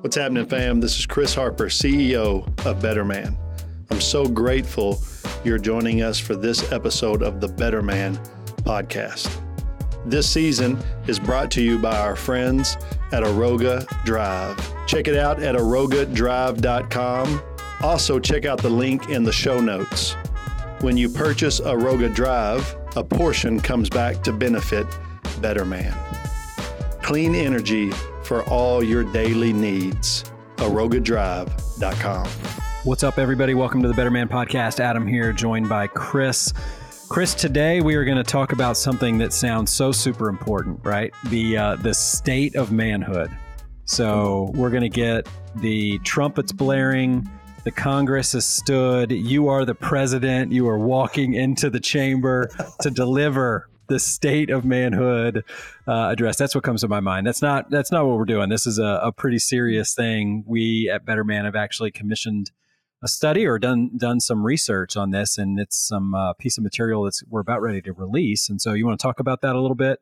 What's happening, fam? This is Chris Harper, CEO of Better Man. I'm so grateful you're joining us for this episode of the Better Man podcast. This season is brought to you by our friends at Aroga Drive. Check it out at arogadrive.com. Also, check out the link in the show notes. When you purchase Aroga Drive, a portion comes back to benefit Better Man. Clean energy for all your daily needs. ArogaDrive.com. What's up, everybody? Welcome to the Better Man Podcast. Adam here, joined by Chris. Chris, today we are going to talk about something that sounds so super important, right? The uh, the state of manhood. So we're going to get the trumpets blaring. The Congress has stood. You are the president. You are walking into the chamber to deliver the state of manhood uh, address. That's what comes to my mind. That's not that's not what we're doing. This is a, a pretty serious thing. We at Better Man have actually commissioned a study or done done some research on this, and it's some uh, piece of material that's we're about ready to release. And so, you want to talk about that a little bit?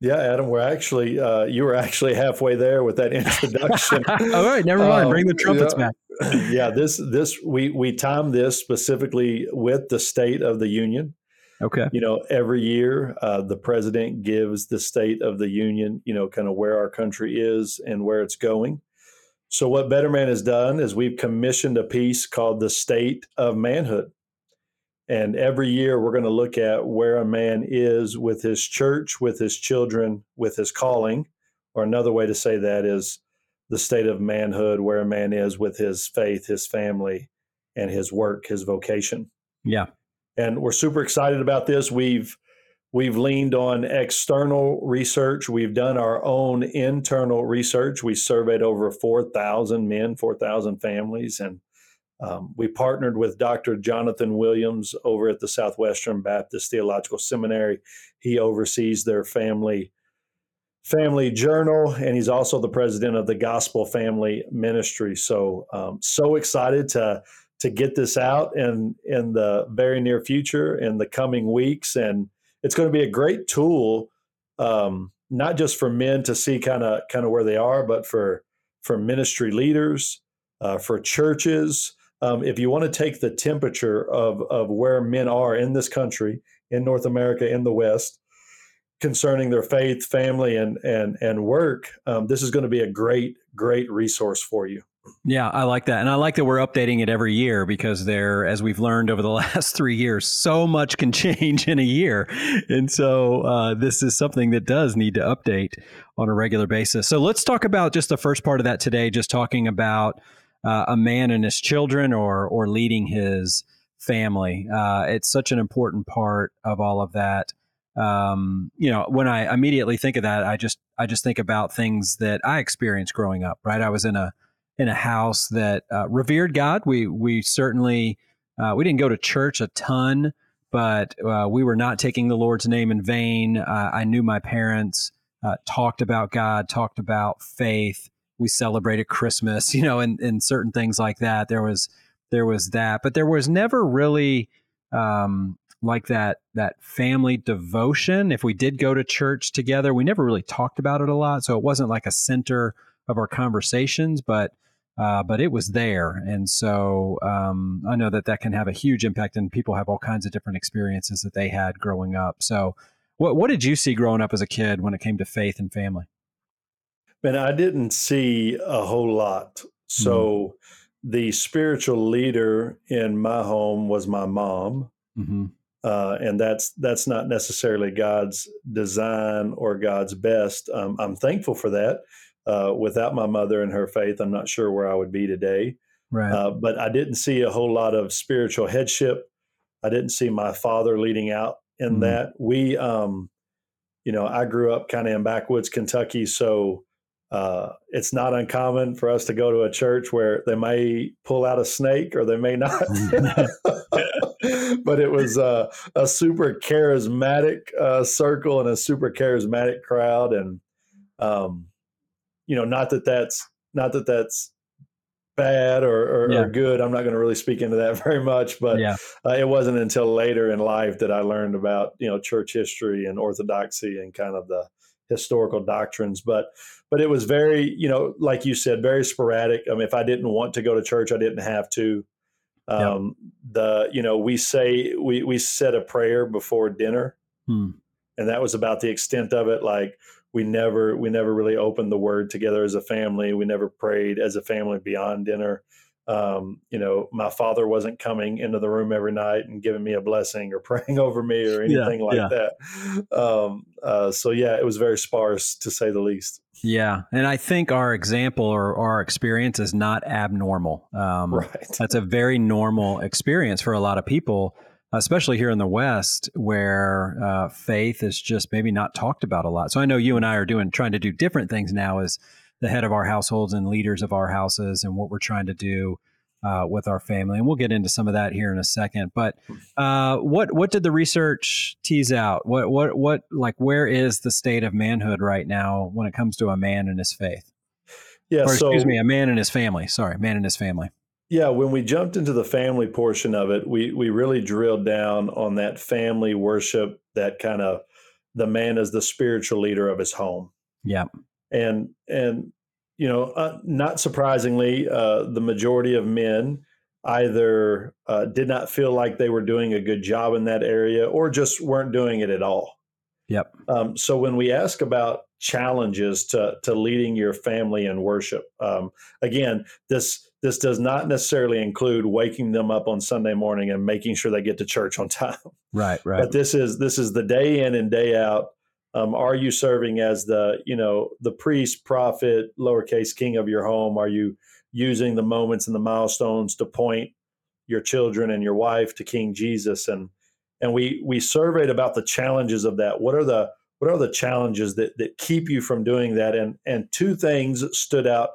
Yeah, Adam, we're actually uh, you were actually halfway there with that introduction. All right, never mind. Um, Bring the trumpets yeah, back. yeah, this this we we timed this specifically with the State of the Union. Okay. You know, every year uh, the president gives the State of the Union, you know, kind of where our country is and where it's going. So, what Better Man has done is we've commissioned a piece called The State of Manhood. And every year we're going to look at where a man is with his church, with his children, with his calling. Or another way to say that is the state of manhood, where a man is with his faith, his family, and his work, his vocation. Yeah and we're super excited about this. We've we've leaned on external research. We've done our own internal research. We surveyed over four thousand men, four thousand families, and um, we partnered with Dr. Jonathan Williams over at the Southwestern Baptist Theological Seminary. He oversees their family family journal and he's also the president of the gospel family ministry so um, so excited to to get this out in in the very near future in the coming weeks. And it's going to be a great tool um, not just for men to see kind of kind of where they are but for for ministry leaders uh, for churches. Um, if you want to take the temperature of of where men are in this country in north america in the west concerning their faith family and and and work um, this is going to be a great great resource for you yeah, I like that. And I like that we're updating it every year because there, as we've learned over the last three years, so much can change in a year. And so uh, this is something that does need to update on a regular basis. So let's talk about just the first part of that today, just talking about uh, a man and his children or, or leading his family. Uh, it's such an important part of all of that. Um, you know, when I immediately think of that, I just I just think about things that I experienced growing up. Right, I was in a in a house that uh, revered God. We we certainly uh, we didn't go to church a ton, but uh, we were not taking the Lord's name in vain. Uh, I knew my parents uh, talked about God, talked about faith. We celebrated Christmas, you know, and, and certain things like that. There was there was that, but there was never really um, like that that family devotion. If we did go to church together, we never really talked about it a lot, so it wasn't like a center of our conversations, but uh, but it was there. And so um, I know that that can have a huge impact, and people have all kinds of different experiences that they had growing up. So, what, what did you see growing up as a kid when it came to faith and family? Man, I didn't see a whole lot. So, mm-hmm. the spiritual leader in my home was my mom. Mm-hmm. Uh, and that's that's not necessarily God's design or God's best. Um, I'm thankful for that uh, without my mother and her faith, I'm not sure where I would be today. Right. Uh, but I didn't see a whole lot of spiritual headship. I didn't see my father leading out in mm that. We, um, you know, I grew up kind of in backwoods Kentucky, so uh, it's not uncommon for us to go to a church where they may pull out a snake or they may not. but it was uh, a super charismatic uh, circle and a super charismatic crowd, and um, you know, not that that's not that that's bad or, or, yeah. or good. I'm not going to really speak into that very much, but yeah. uh, it wasn't until later in life that I learned about you know church history and orthodoxy and kind of the historical doctrines. But but it was very, you know, like you said, very sporadic. I mean, if I didn't want to go to church, I didn't have to. Um. The you know we say we we said a prayer before dinner, hmm. and that was about the extent of it. Like we never we never really opened the word together as a family. We never prayed as a family beyond dinner. Um, you know, my father wasn't coming into the room every night and giving me a blessing or praying over me or anything yeah, like yeah. that. Um, uh, so yeah, it was very sparse to say the least. Yeah, and I think our example or our experience is not abnormal. Um, right, that's a very normal experience for a lot of people, especially here in the West, where uh, faith is just maybe not talked about a lot. So I know you and I are doing trying to do different things now as the head of our households and leaders of our houses and what we're trying to do uh, with our family, and we'll get into some of that here in a second. But uh, what what did the research tease out? What what what like where is the state of manhood right now when it comes to a man and his faith? Yeah, or, excuse me, a man and his family. Sorry, man and his family. Yeah, when we jumped into the family portion of it, we we really drilled down on that family worship, that kind of the man as the spiritual leader of his home. Yeah, and and you know, uh, not surprisingly, uh, the majority of men either uh, did not feel like they were doing a good job in that area or just weren't doing it at all. Yep. Um, so when we ask about challenges to to leading your family in worship, um, again, this this does not necessarily include waking them up on Sunday morning and making sure they get to church on time. Right. Right. But this is this is the day in and day out um, are you serving as the you know the priest prophet lowercase king of your home are you using the moments and the milestones to point your children and your wife to king jesus and and we we surveyed about the challenges of that what are the what are the challenges that that keep you from doing that and and two things stood out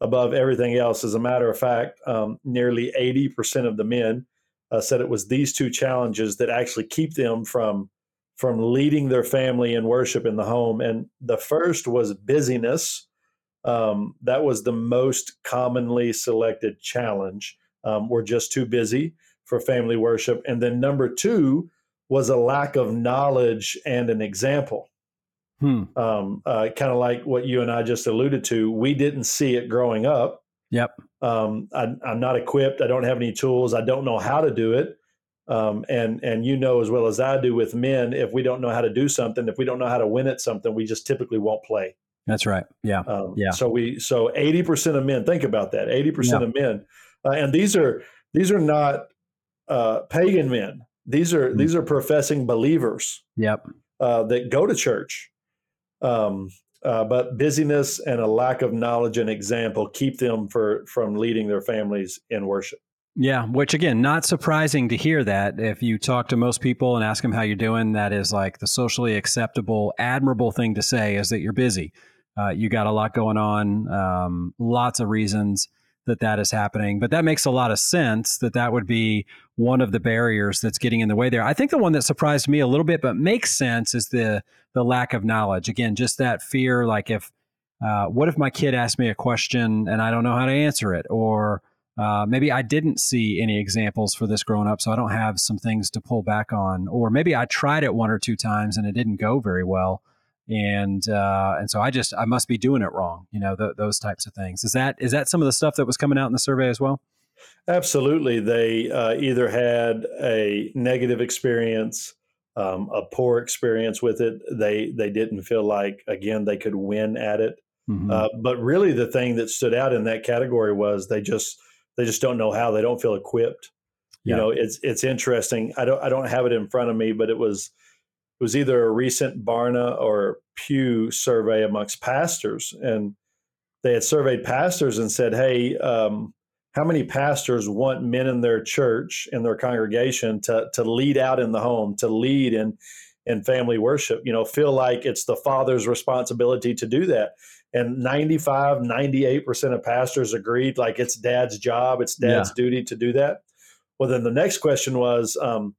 above everything else as a matter of fact um, nearly 80% of the men uh, said it was these two challenges that actually keep them from from leading their family in worship in the home. And the first was busyness. Um, that was the most commonly selected challenge. Um, we're just too busy for family worship. And then number two was a lack of knowledge and an example. Hmm. Um, uh, kind of like what you and I just alluded to. We didn't see it growing up. Yep. Um, I, I'm not equipped. I don't have any tools. I don't know how to do it. Um, and and you know as well as I do with men, if we don't know how to do something, if we don't know how to win at something, we just typically won't play. That's right. Yeah. Um, yeah. So we so eighty percent of men think about that. Eighty percent of men, uh, and these are these are not uh, pagan men. These are mm-hmm. these are professing believers. Yep. Uh, that go to church. Um, uh, but busyness and a lack of knowledge and example keep them for from leading their families in worship. Yeah, which again, not surprising to hear that. If you talk to most people and ask them how you're doing, that is like the socially acceptable, admirable thing to say is that you're busy. Uh, you got a lot going on, um, lots of reasons that that is happening. But that makes a lot of sense that that would be one of the barriers that's getting in the way there. I think the one that surprised me a little bit, but makes sense, is the the lack of knowledge. Again, just that fear, like if uh, what if my kid asks me a question and I don't know how to answer it, or uh, maybe I didn't see any examples for this growing up, so I don't have some things to pull back on. Or maybe I tried it one or two times and it didn't go very well, and uh, and so I just I must be doing it wrong. You know, th- those types of things. Is that is that some of the stuff that was coming out in the survey as well? Absolutely, they uh, either had a negative experience, um, a poor experience with it. They they didn't feel like again they could win at it. Mm-hmm. Uh, but really, the thing that stood out in that category was they just they just don't know how. They don't feel equipped. Yeah. You know, it's it's interesting. I don't I don't have it in front of me, but it was it was either a recent Barna or Pew survey amongst pastors, and they had surveyed pastors and said, "Hey, um, how many pastors want men in their church in their congregation to to lead out in the home, to lead in in family worship? You know, feel like it's the father's responsibility to do that." and 95 98% of pastors agreed like it's dad's job it's dad's yeah. duty to do that well then the next question was um,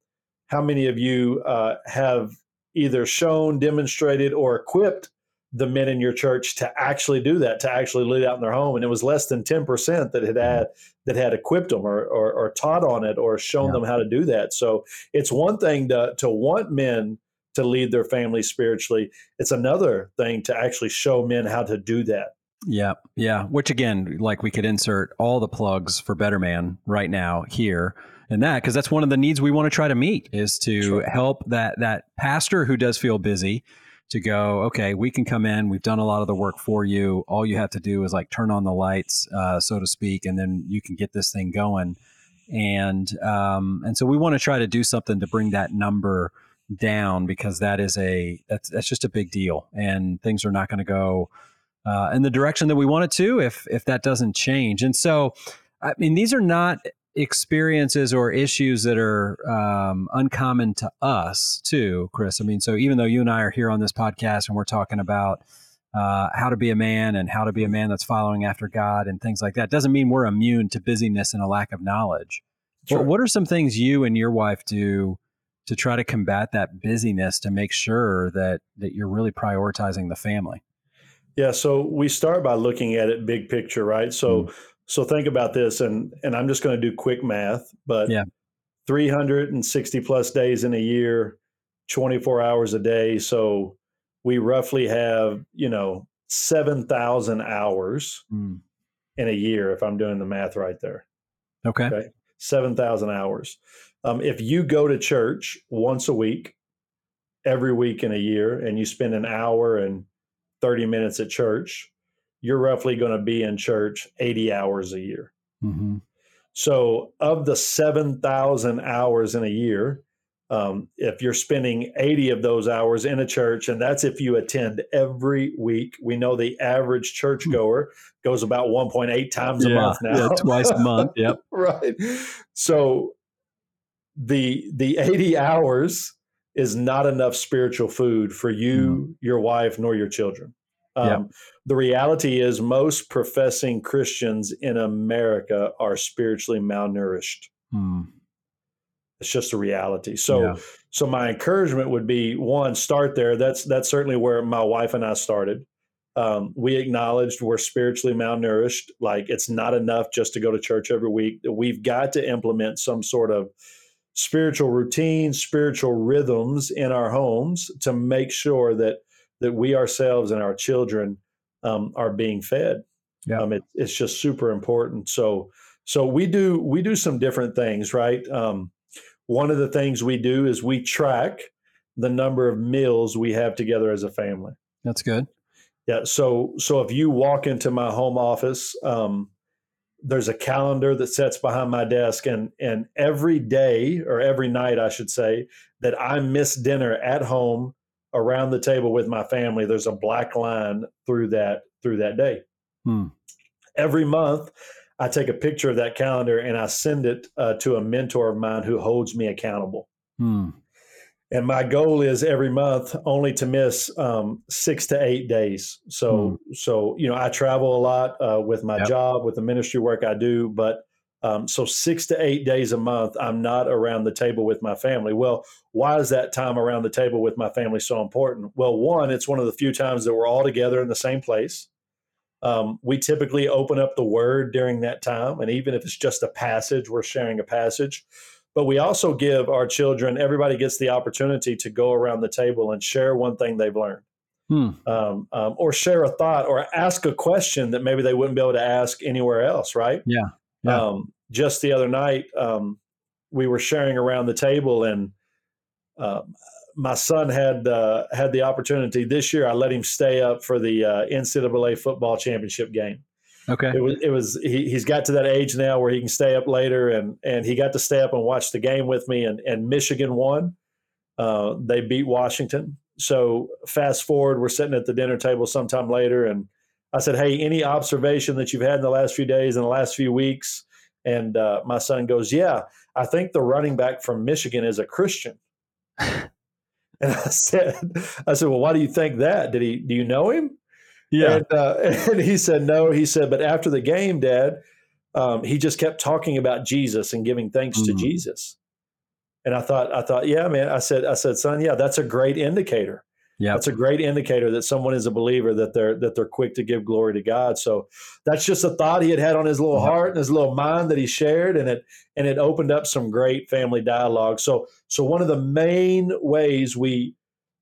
how many of you uh, have either shown demonstrated or equipped the men in your church to actually do that to actually lead out in their home and it was less than 10% that had mm-hmm. had that had equipped them or, or, or taught on it or shown yeah. them how to do that so it's one thing to, to want men to lead their family spiritually. It's another thing to actually show men how to do that. Yeah, yeah. Which again, like we could insert all the plugs for Better Man right now here and that because that's one of the needs we want to try to meet is to sure. help that that pastor who does feel busy to go okay we can come in we've done a lot of the work for you. All you have to do is like turn on the lights uh, so to speak and then you can get this thing going. And um, and so we want to try to do something to bring that number down because that is a that's that's just a big deal and things are not going to go uh, in the direction that we want it to if if that doesn't change. And so I mean these are not experiences or issues that are um, uncommon to us too, Chris. I mean, so even though you and I are here on this podcast and we're talking about uh, how to be a man and how to be a man that's following after God and things like that, doesn't mean we're immune to busyness and a lack of knowledge. Sure. What are some things you and your wife do to try to combat that busyness to make sure that that you're really prioritizing the family? Yeah, so we start by looking at it big picture, right? So mm. So think about this, and and I'm just going to do quick math, but yeah. 360 plus days in a year, 24 hours a day. So we roughly have you know 7,000 hours mm. in a year, if I'm doing the math right there. Okay. okay? 7,000 hours. Um, if you go to church once a week, every week in a year, and you spend an hour and 30 minutes at church, you're roughly going to be in church 80 hours a year. Mm-hmm. So, of the 7,000 hours in a year, um, if you're spending 80 of those hours in a church, and that's if you attend every week, we know the average churchgoer goes about 1.8 times yeah, a month now. Yeah, twice a month. Yep. right. So, the the 80 hours is not enough spiritual food for you, mm. your wife, nor your children. Um. The reality is, most professing Christians in America are spiritually malnourished. Hmm. It's just a reality. So, yeah. so my encouragement would be one, start there. That's that's certainly where my wife and I started. Um, we acknowledged we're spiritually malnourished. Like it's not enough just to go to church every week. We've got to implement some sort of spiritual routine, spiritual rhythms in our homes to make sure that that we ourselves and our children um, are being fed. Yeah. Um, it, it's just super important. So, so we do we do some different things, right? Um, one of the things we do is we track the number of meals we have together as a family. That's good. Yeah. So, so if you walk into my home office, um, there's a calendar that sits behind my desk, and and every day or every night, I should say, that I miss dinner at home around the table with my family there's a black line through that through that day hmm. every month i take a picture of that calendar and i send it uh, to a mentor of mine who holds me accountable hmm. and my goal is every month only to miss um, six to eight days so hmm. so you know i travel a lot uh, with my yep. job with the ministry work i do but um, so six to eight days a month, I'm not around the table with my family. Well, why is that time around the table with my family so important? Well, one, it's one of the few times that we're all together in the same place. Um, we typically open up the word during that time, and even if it's just a passage, we're sharing a passage. But we also give our children, everybody gets the opportunity to go around the table and share one thing they've learned. Hmm. Um, um, or share a thought or ask a question that maybe they wouldn't be able to ask anywhere else, right? Yeah. Yeah. Um, just the other night, um, we were sharing around the table, and uh, my son had uh, had the opportunity this year. I let him stay up for the uh, NCAA football championship game. Okay. It was. It was. He, has got to that age now where he can stay up later, and and he got to stay up and watch the game with me. And and Michigan won. Uh, they beat Washington. So fast forward, we're sitting at the dinner table sometime later, and I said, "Hey, any observation that you've had in the last few days, in the last few weeks?" And uh, my son goes, "Yeah, I think the running back from Michigan is a Christian." and I said, "I said, well, why do you think that? Did he? Do you know him?" Yeah. And, uh, and he said, "No." He said, "But after the game, Dad, um, he just kept talking about Jesus and giving thanks mm-hmm. to Jesus." And I thought, I thought, yeah, man. I said, I said, son, yeah, that's a great indicator. Yeah, that's a great indicator that someone is a believer that they're that they're quick to give glory to God. So that's just a thought he had had on his little heart and his little mind that he shared, and it and it opened up some great family dialogue. So so one of the main ways we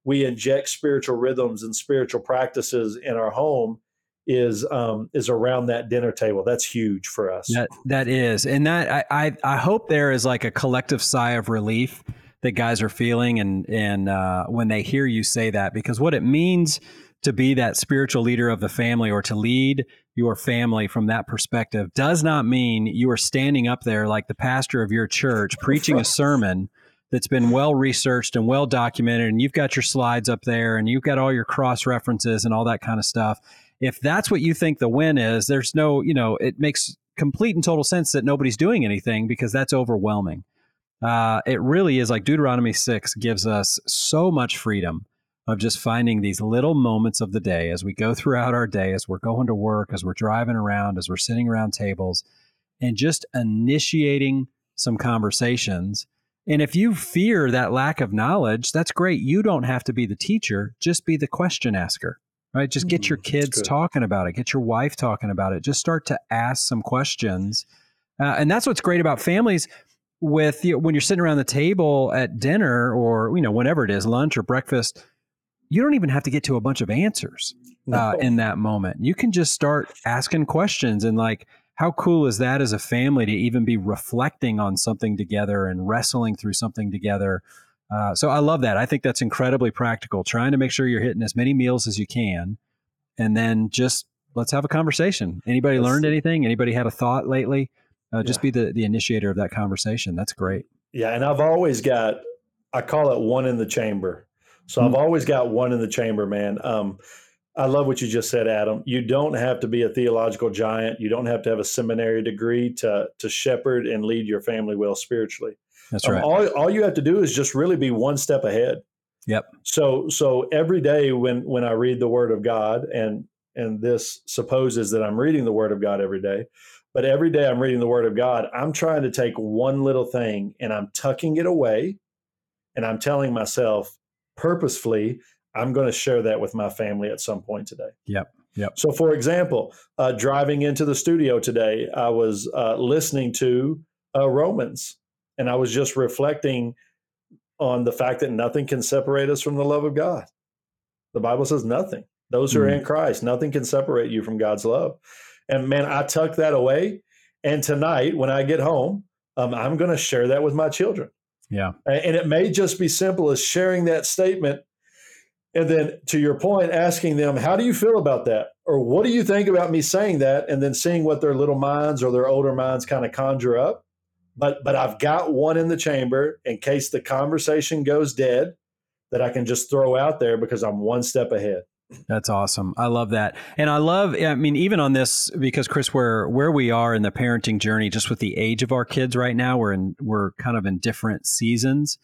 we inject spiritual rhythms and spiritual practices in our home is um, is around that dinner table. That's huge for us. That that is, and that I, I, I hope there is like a collective sigh of relief that guys are feeling, and and uh, when they hear you say that, because what it means to be that spiritual leader of the family or to lead your family from that perspective does not mean you are standing up there like the pastor of your church preaching a sermon that's been well researched and well documented and you've got your slides up there and you've got all your cross references and all that kind of stuff if that's what you think the win is, there's no, you know, it makes complete and total sense that nobody's doing anything because that's overwhelming. Uh, it really is like Deuteronomy 6 gives us so much freedom of just finding these little moments of the day as we go throughout our day, as we're going to work, as we're driving around, as we're sitting around tables, and just initiating some conversations. And if you fear that lack of knowledge, that's great. You don't have to be the teacher, just be the question asker right? Just get your mm, kids talking about it, get your wife talking about it. Just start to ask some questions. Uh, and that's what's great about families with you know, when you're sitting around the table at dinner or you know whenever it is lunch or breakfast you don't even have to get to a bunch of answers uh, in that moment you can just start asking questions and like how cool is that as a family to even be reflecting on something together and wrestling through something together uh, so I love that. I think that's incredibly practical. Trying to make sure you're hitting as many meals as you can, and then just let's have a conversation. Anybody learned anything? Anybody had a thought lately? Uh, just yeah. be the the initiator of that conversation. That's great. Yeah, and I've always got I call it one in the chamber. So mm-hmm. I've always got one in the chamber, man. Um, I love what you just said, Adam. You don't have to be a theological giant. You don't have to have a seminary degree to to shepherd and lead your family well spiritually. That's um, right. Um, all, all you have to do is just really be one step ahead. Yep. So so every day when when I read the Word of God, and and this supposes that I'm reading the Word of God every day, but every day I'm reading the Word of God, I'm trying to take one little thing and I'm tucking it away, and I'm telling myself purposefully, I'm going to share that with my family at some point today. Yep. Yep. So, for example, uh, driving into the studio today, I was uh, listening to uh, Romans and I was just reflecting on the fact that nothing can separate us from the love of God. The Bible says nothing. Those who are in Christ, nothing can separate you from God's love. And man, I tuck that away. And tonight, when I get home, um, I'm going to share that with my children. Yeah. And it may just be simple as sharing that statement. And then to your point, asking them, how do you feel about that? Or what do you think about me saying that? And then seeing what their little minds or their older minds kind of conjure up but but I've got one in the chamber in case the conversation goes dead that I can just throw out there because I'm one step ahead. That's awesome. I love that. And I love I mean even on this because Chris where where we are in the parenting journey just with the age of our kids right now we're in we're kind of in different seasons.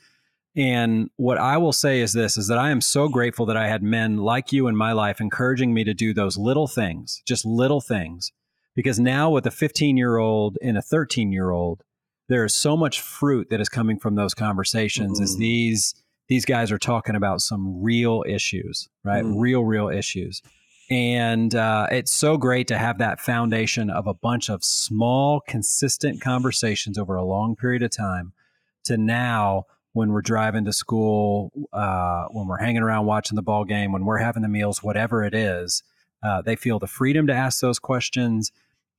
And what I will say is this is that I am so grateful that I had men like you in my life encouraging me to do those little things, just little things. Because now with a 15-year-old and a 13-year-old, there is so much fruit that is coming from those conversations mm-hmm. as these these guys are talking about some real issues, right? Mm-hmm. Real, real issues. And uh, it's so great to have that foundation of a bunch of small, consistent conversations over a long period of time to now when we're driving to school, uh, when we're hanging around watching the ball game, when we're having the meals, whatever it is, uh, they feel the freedom to ask those questions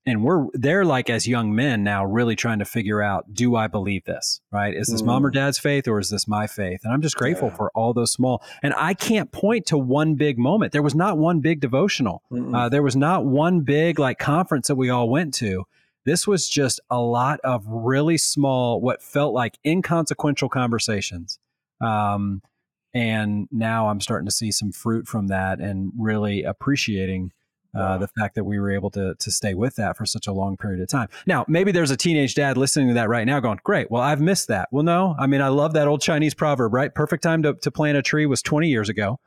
and we're they're like as young men now really trying to figure out do i believe this right is this mm. mom or mm. dad's faith or is this my faith and i'm just grateful yeah. for all those small and i can't point to one big moment there was not one big devotional uh, there was not one big like conference that we all went to this was just a lot of really small what felt like inconsequential conversations um, and now i'm starting to see some fruit from that and really appreciating uh, the fact that we were able to to stay with that for such a long period of time. Now, maybe there's a teenage dad listening to that right now, going, "Great, well, I've missed that." Well, no, I mean, I love that old Chinese proverb, right? Perfect time to to plant a tree was 20 years ago.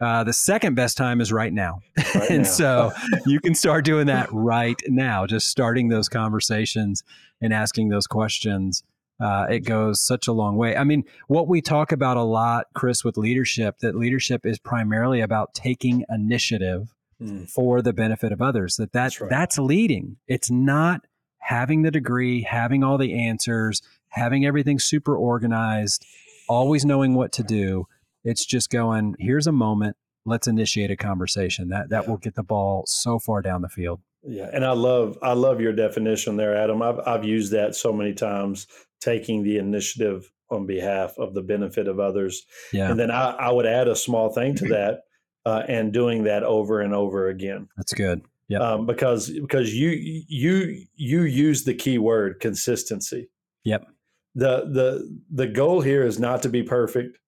Uh, the second best time is right now, right and now. so you can start doing that right now. Just starting those conversations and asking those questions. Uh, it goes such a long way. I mean, what we talk about a lot, Chris, with leadership, that leadership is primarily about taking initiative mm. for the benefit of others. That, that that's, right. that's leading. It's not having the degree, having all the answers, having everything super organized, always knowing what to do. It's just going, here's a moment, let's initiate a conversation. That that yeah. will get the ball so far down the field. Yeah, and I love I love your definition there, Adam. I've I've used that so many times, taking the initiative on behalf of the benefit of others. Yeah. And then I, I would add a small thing to that, uh, and doing that over and over again. That's good. Yeah. Um, because because you you you use the key word consistency. Yep. The the the goal here is not to be perfect.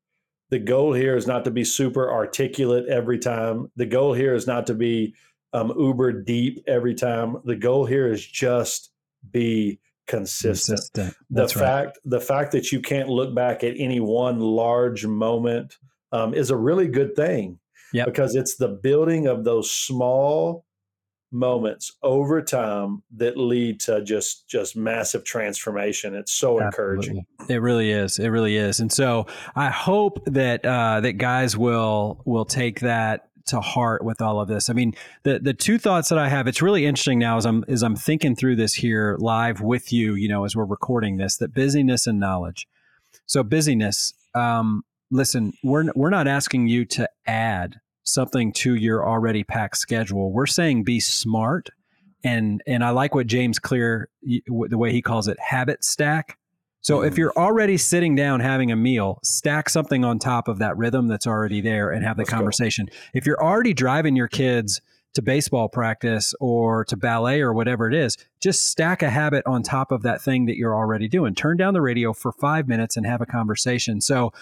The goal here is not to be super articulate every time. The goal here is not to be um, uber deep every time. The goal here is just be consistent. consistent. The fact right. the fact that you can't look back at any one large moment um, is a really good thing. Yep. Because it's the building of those small moments over time that lead to just just massive transformation. It's so Absolutely. encouraging. It really is. It really is. And so i hope that uh that guys will will take that to heart with all of this. I mean the the two thoughts that i have it's really interesting now as i'm as i'm thinking through this here live with you you know as we're recording this that busyness and knowledge. So busyness um listen we're we're not asking you to add something to your already packed schedule. We're saying be smart. And, and I like what James Clear, the way he calls it, habit stack. So mm. if you're already sitting down having a meal, stack something on top of that rhythm that's already there and have the Let's conversation. Go. If you're already driving your kids to baseball practice or to ballet or whatever it is, just stack a habit on top of that thing that you're already doing. Turn down the radio for five minutes and have a conversation. So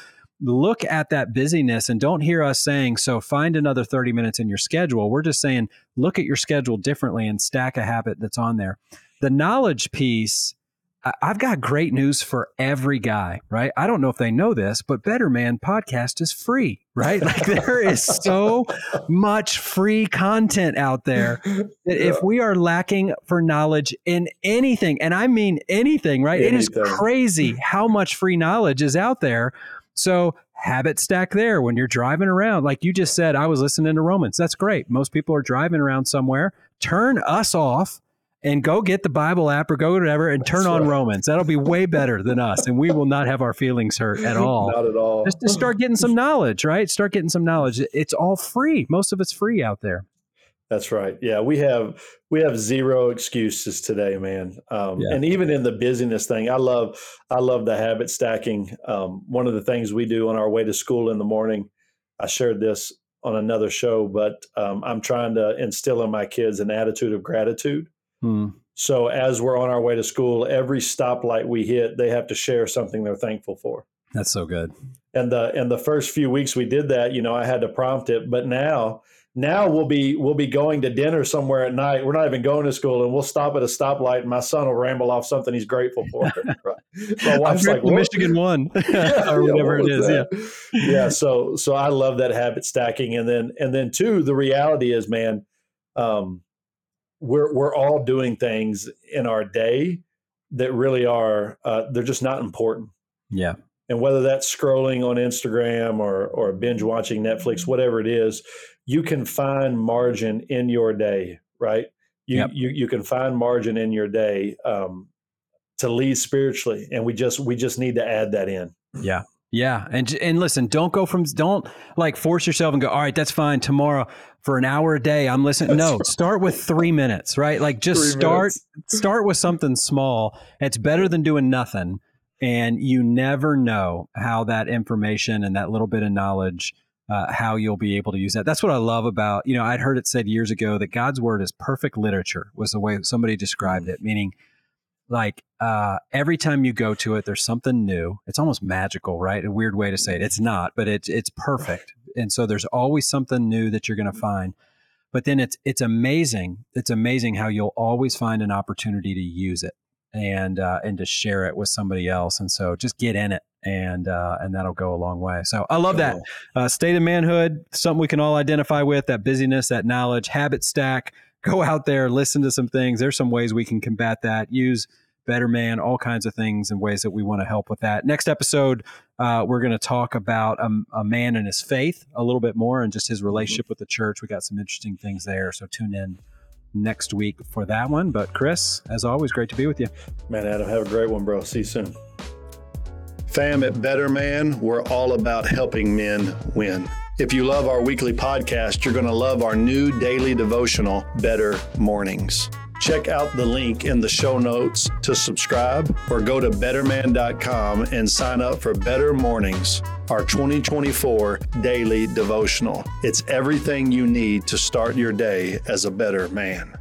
look at that busyness and don't hear us saying, so find another 30 minutes in your schedule. We're just saying, look at your schedule differently and stack a habit that's on there. The knowledge piece, I've got great news for every guy, right? I don't know if they know this, but Better Man podcast is free, right? Like there is so much free content out there that if we are lacking for knowledge in anything, and I mean anything, right? Anything. It is crazy how much free knowledge is out there. So habit stack there when you're driving around. Like you just said, I was listening to Romans. That's great. Most people are driving around somewhere. Turn us off and go get the Bible app or go whatever and turn That's on right. Romans. That'll be way better than us. And we will not have our feelings hurt at all. Not at all. Just to start getting some knowledge, right? Start getting some knowledge. It's all free. Most of it's free out there. That's right. Yeah, we have we have zero excuses today, man. Um, yeah. And even in the busyness thing, I love I love the habit stacking. Um, one of the things we do on our way to school in the morning, I shared this on another show, but um, I'm trying to instill in my kids an attitude of gratitude. Hmm. So as we're on our way to school, every stoplight we hit, they have to share something they're thankful for. That's so good. And the and the first few weeks we did that, you know, I had to prompt it, but now now we'll be we'll be going to dinner somewhere at night. We're not even going to school, and we'll stop at a stoplight, and my son will ramble off something he's grateful for. my wife's like, "Michigan won," or whatever it is. That? Yeah, yeah. So so I love that habit stacking, and then and then two, the reality is, man, um, we're we're all doing things in our day that really are uh, they're just not important. Yeah. And whether that's scrolling on Instagram or or binge watching Netflix, whatever it is, you can find margin in your day, right? You yep. you you can find margin in your day um, to lead spiritually, and we just we just need to add that in. Yeah. Yeah, and and listen, don't go from don't like force yourself and go. All right, that's fine. Tomorrow for an hour a day, I'm listening. That's no, right. start with three minutes, right? Like just three start minutes. start with something small. It's better than doing nothing, and you never know how that information and that little bit of knowledge uh, how you'll be able to use that. That's what I love about, you know, I'd heard it said years ago that God's word is perfect literature, was the way somebody described it, meaning like uh, every time you go to it, there's something new. It's almost magical, right? A weird way to say it. It's not, but it's it's perfect. And so there's always something new that you're going to find. But then it's it's amazing. It's amazing how you'll always find an opportunity to use it and uh, and to share it with somebody else. And so just get in it and uh, and that'll go a long way. So I love that uh, state of manhood, something we can all identify with. That busyness, that knowledge, habit stack. Go out there, listen to some things. There's some ways we can combat that. Use Better Man, all kinds of things and ways that we want to help with that. Next episode, uh, we're going to talk about a, a, man and his faith a little bit more and just his relationship with the church. We got some interesting things there. So tune in next week for that one. But Chris, as always, great to be with you. Man, Adam, have a great one, bro. See you soon. Fam at Better Man, we're all about helping men win. If you love our weekly podcast, you're going to love our new daily devotional, Better Mornings. Check out the link in the show notes to subscribe or go to betterman.com and sign up for Better Mornings, our 2024 daily devotional. It's everything you need to start your day as a better man.